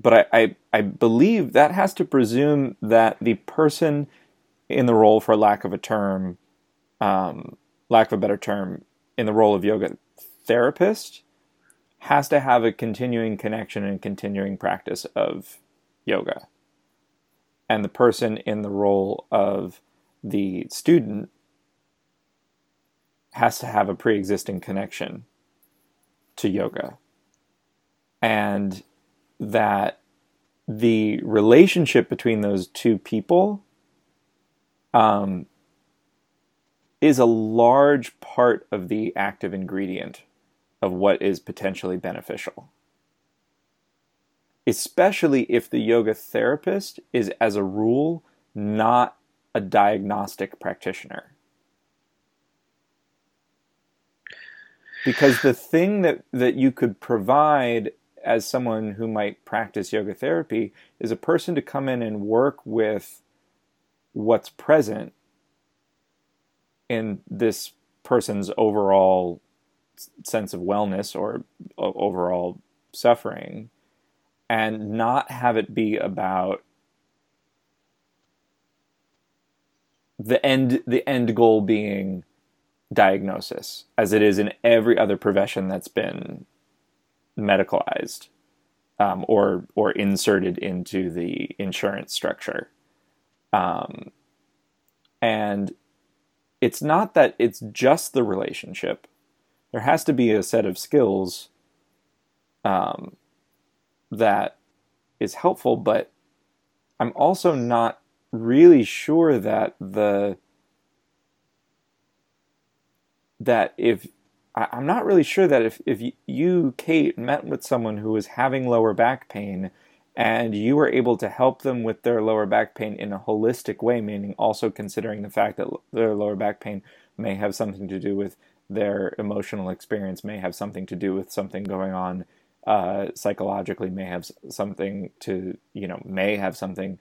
but I, I I believe that has to presume that the person in the role for lack of a term um, lack of a better term in the role of yoga therapist has to have a continuing connection and continuing practice of yoga. And the person in the role of the student has to have a pre existing connection to yoga. And that the relationship between those two people um, is a large part of the active ingredient of what is potentially beneficial especially if the yoga therapist is, as a rule, not a diagnostic practitioner. Because the thing that, that you could provide as someone who might practice yoga therapy is a person to come in and work with what's present in this person's overall sense of wellness or overall suffering and not have it be about the end the end goal being diagnosis as it is in every other profession that's been medicalized um, or or inserted into the insurance structure. Um, and it's not that it's just the relationship. There has to be a set of skills um, that is helpful, but I'm also not really sure that the that if I'm not really sure that if if you Kate met with someone who was having lower back pain and you were able to help them with their lower back pain in a holistic way, meaning also considering the fact that their lower back pain may have something to do with their emotional experience, may have something to do with something going on uh, psychologically may have something to you know may have something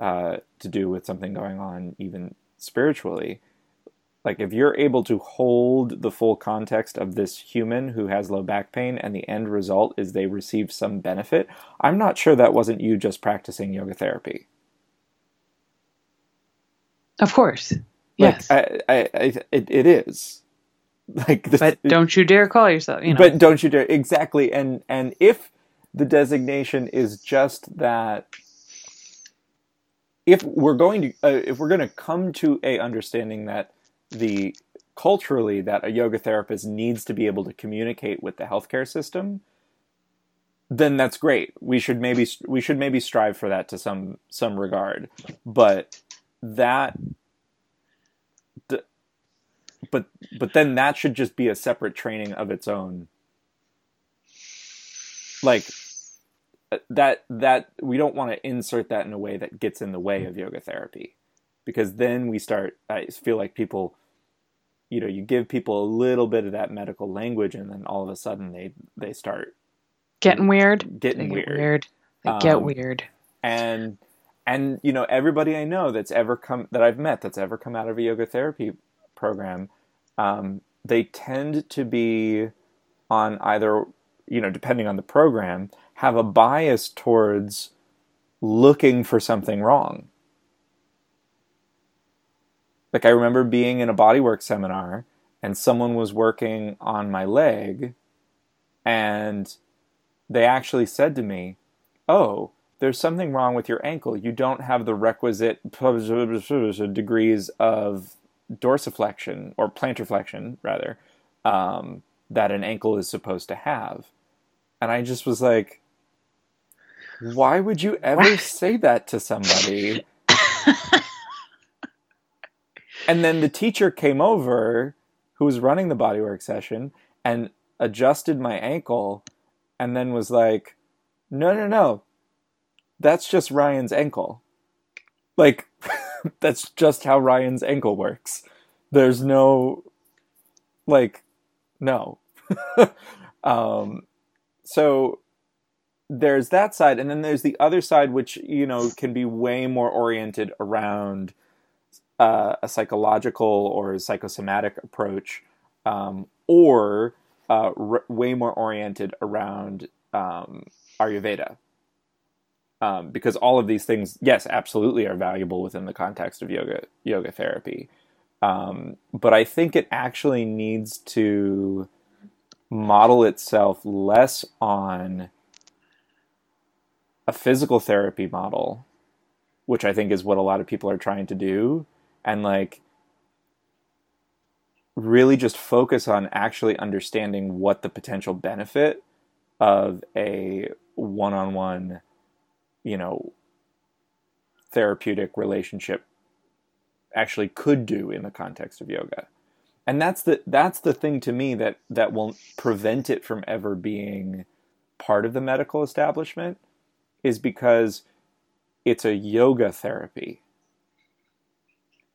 uh, to do with something going on even spiritually like if you're able to hold the full context of this human who has low back pain and the end result is they receive some benefit i'm not sure that wasn't you just practicing yoga therapy Of course. like Yes. I, I, I it, it is like this, but don't you dare call yourself, you know. but don't you dare exactly. And and if the designation is just that if we're going to uh, if we're going to come to a understanding that the culturally that a yoga therapist needs to be able to communicate with the healthcare system then that's great. We should maybe we should maybe strive for that to some some regard. But that but but then that should just be a separate training of its own like uh, that that we don't want to insert that in a way that gets in the way of yoga therapy because then we start i feel like people you know you give people a little bit of that medical language and then all of a sudden they they start getting weird. getting get weird. weird. They get Um, weird. and and you know everybody I know that's ever come that I've met that's ever come out of a yoga therapy program, um, they tend to be on either you know depending on the program have a bias towards looking for something wrong. Like I remember being in a bodywork seminar and someone was working on my leg and they actually said to me, "Oh, there's something wrong with your ankle. You don't have the requisite degrees of dorsiflexion or plantar flexion rather um, that an ankle is supposed to have, and I just was like, why would you ever say that to somebody? and then the teacher came over who was running the bodywork session and adjusted my ankle and then was like, no, no, no, that's just Ryan's ankle. Like, that's just how Ryan's ankle works. There's no, like, no. um, so there's that side, and then there's the other side, which, you know, can be way more oriented around uh, a psychological or psychosomatic approach, um, or uh, r- way more oriented around um, Ayurveda. Um, because all of these things, yes, absolutely are valuable within the context of yoga yoga therapy. Um, but I think it actually needs to model itself less on a physical therapy model, which I think is what a lot of people are trying to do, and like really just focus on actually understanding what the potential benefit of a one-on-one you know therapeutic relationship actually could do in the context of yoga. And that's the that's the thing to me that that will prevent it from ever being part of the medical establishment is because it's a yoga therapy.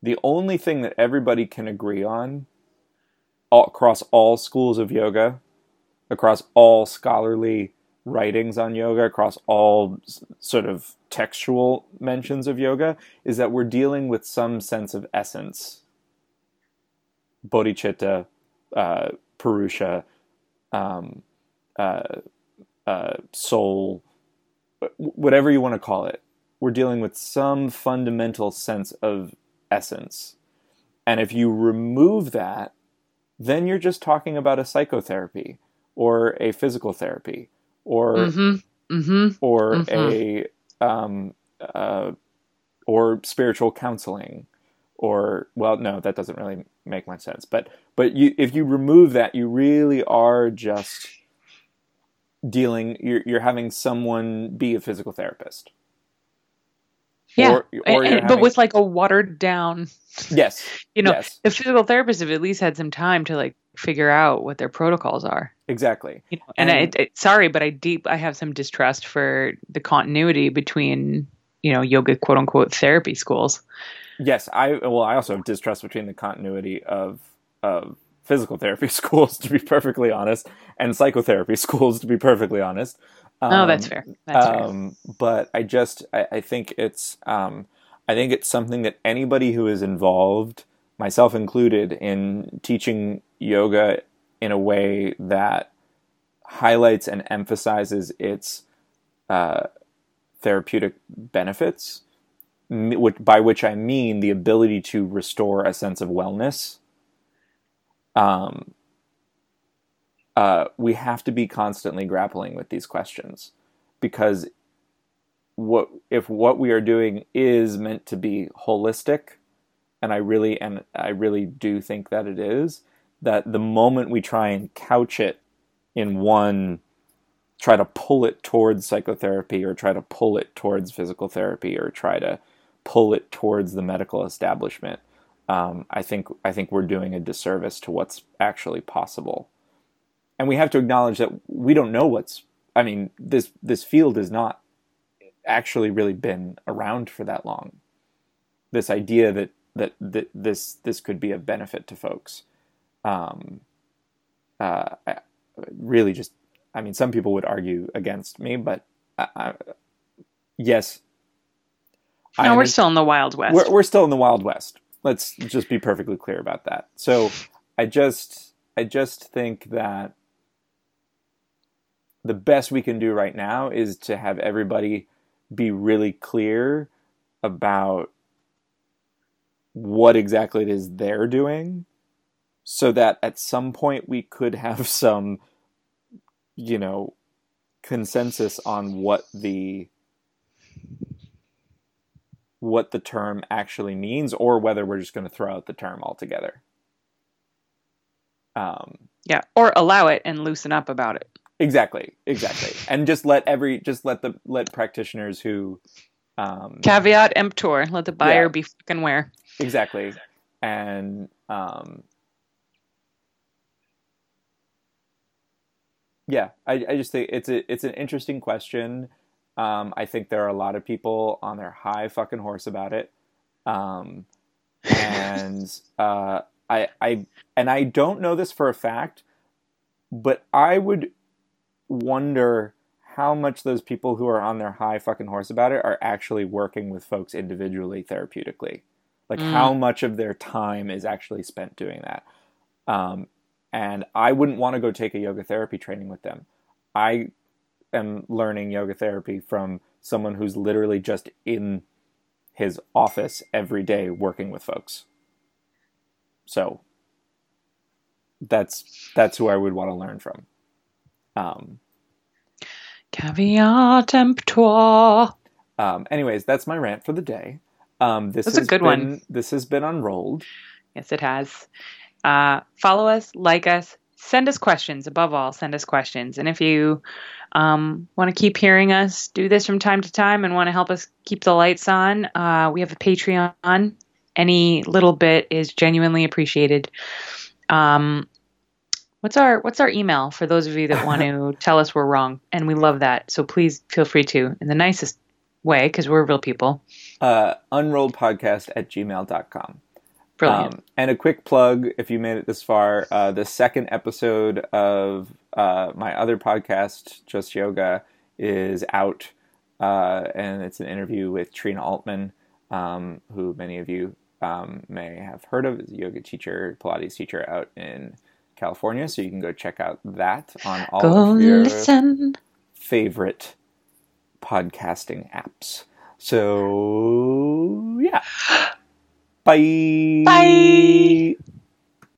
The only thing that everybody can agree on all, across all schools of yoga, across all scholarly writings on yoga, across all sort of textual mentions of yoga, is that we're dealing with some sense of essence. Bodhicitta, uh, Purusha, um, uh, uh, soul, whatever you want to call it. We're dealing with some fundamental sense of essence. And if you remove that, then you're just talking about a psychotherapy or a physical therapy or mm-hmm. Mm-hmm. or mm-hmm. a um, uh, or spiritual counseling or well no that doesn't really make much sense but but you if you remove that you really are just dealing you're, you're having someone be a physical therapist yeah, or, or and, but with like a watered down. Yes, you know, yes. the physical therapist have at least had some time to like figure out what their protocols are. Exactly. You know, and, and I, I, sorry, but I deep I have some distrust for the continuity between you know yoga quote unquote therapy schools. Yes, I well I also have distrust between the continuity of of physical therapy schools to be perfectly honest and psychotherapy schools to be perfectly honest. Um, oh, that's fair. That's um, fair. But I just I, I think it's um, I think it's something that anybody who is involved, myself included, in teaching yoga in a way that highlights and emphasizes its uh, therapeutic benefits, by which I mean the ability to restore a sense of wellness. Um, uh, we have to be constantly grappling with these questions because what if what we are doing is meant to be holistic and i really and i really do think that it is that the moment we try and couch it in one try to pull it towards psychotherapy or try to pull it towards physical therapy or try to pull it towards the medical establishment um, i think i think we're doing a disservice to what's actually possible. And we have to acknowledge that we don't know what's i mean this this field has not actually really been around for that long. This idea that that, that this this could be a benefit to folks. Um uh I, really just i mean some people would argue against me but I, I, yes. No we're still in the wild west. We're, we're still in the wild west. Let's just be perfectly clear about that. So i just i just think that the best we can do right now is to have everybody be really clear about what exactly it is they're doing so that at some point we could have some you know consensus on what the what the term actually means or whether we're just going to throw out the term altogether. Um, Yeah, or allow it and loosen up about it. exactly, exactly, and just let every just let the let practitioners who um, Caveat emptor. Let the buyer Yeah. be fucking aware. Exactly, and um, yeah, I, I just think it's a it's an interesting question. Um, I think there are a lot of people on their high fucking horse about it. Um, and uh, I, I, and I don't know this for a fact, but I would wonder how much those people who are on their high fucking horse about it are actually working with folks individually therapeutically. Like Mm. how much of their time is actually spent doing that. Um, and I wouldn't want to go take a yoga therapy training with them. I am learning yoga therapy from someone who's literally just in his office every day working with folks. So that's that's who I would want to learn from. Um, Caveat emptor. um, anyways, that's my rant for the day. Um, this That's a has good been, one. This has been unrolled. Yes, it has. Uh, follow us, like us, send us questions. Above all, send us questions. And if you um, want to keep hearing us do this from time to time and want to help us keep the lights on, uh, we have a Patreon. Any little bit is genuinely appreciated. Um, what's our What's our email for those of you that want to tell us we're wrong? And we love that. So please feel free to, in the nicest way, because we're real people. Uh, unrolledpodcast at gmail.com. Brilliant. Um, and a quick plug if you made it this far uh, the second episode of uh, my other podcast, Just Yoga, is out. Uh, and it's an interview with Trina Altman, um, who many of you um, may have heard of, is a yoga teacher, Pilates teacher out in California. So you can go check out that on all Go of your listen. favorite podcasting apps. So, yeah. Bye. Bye.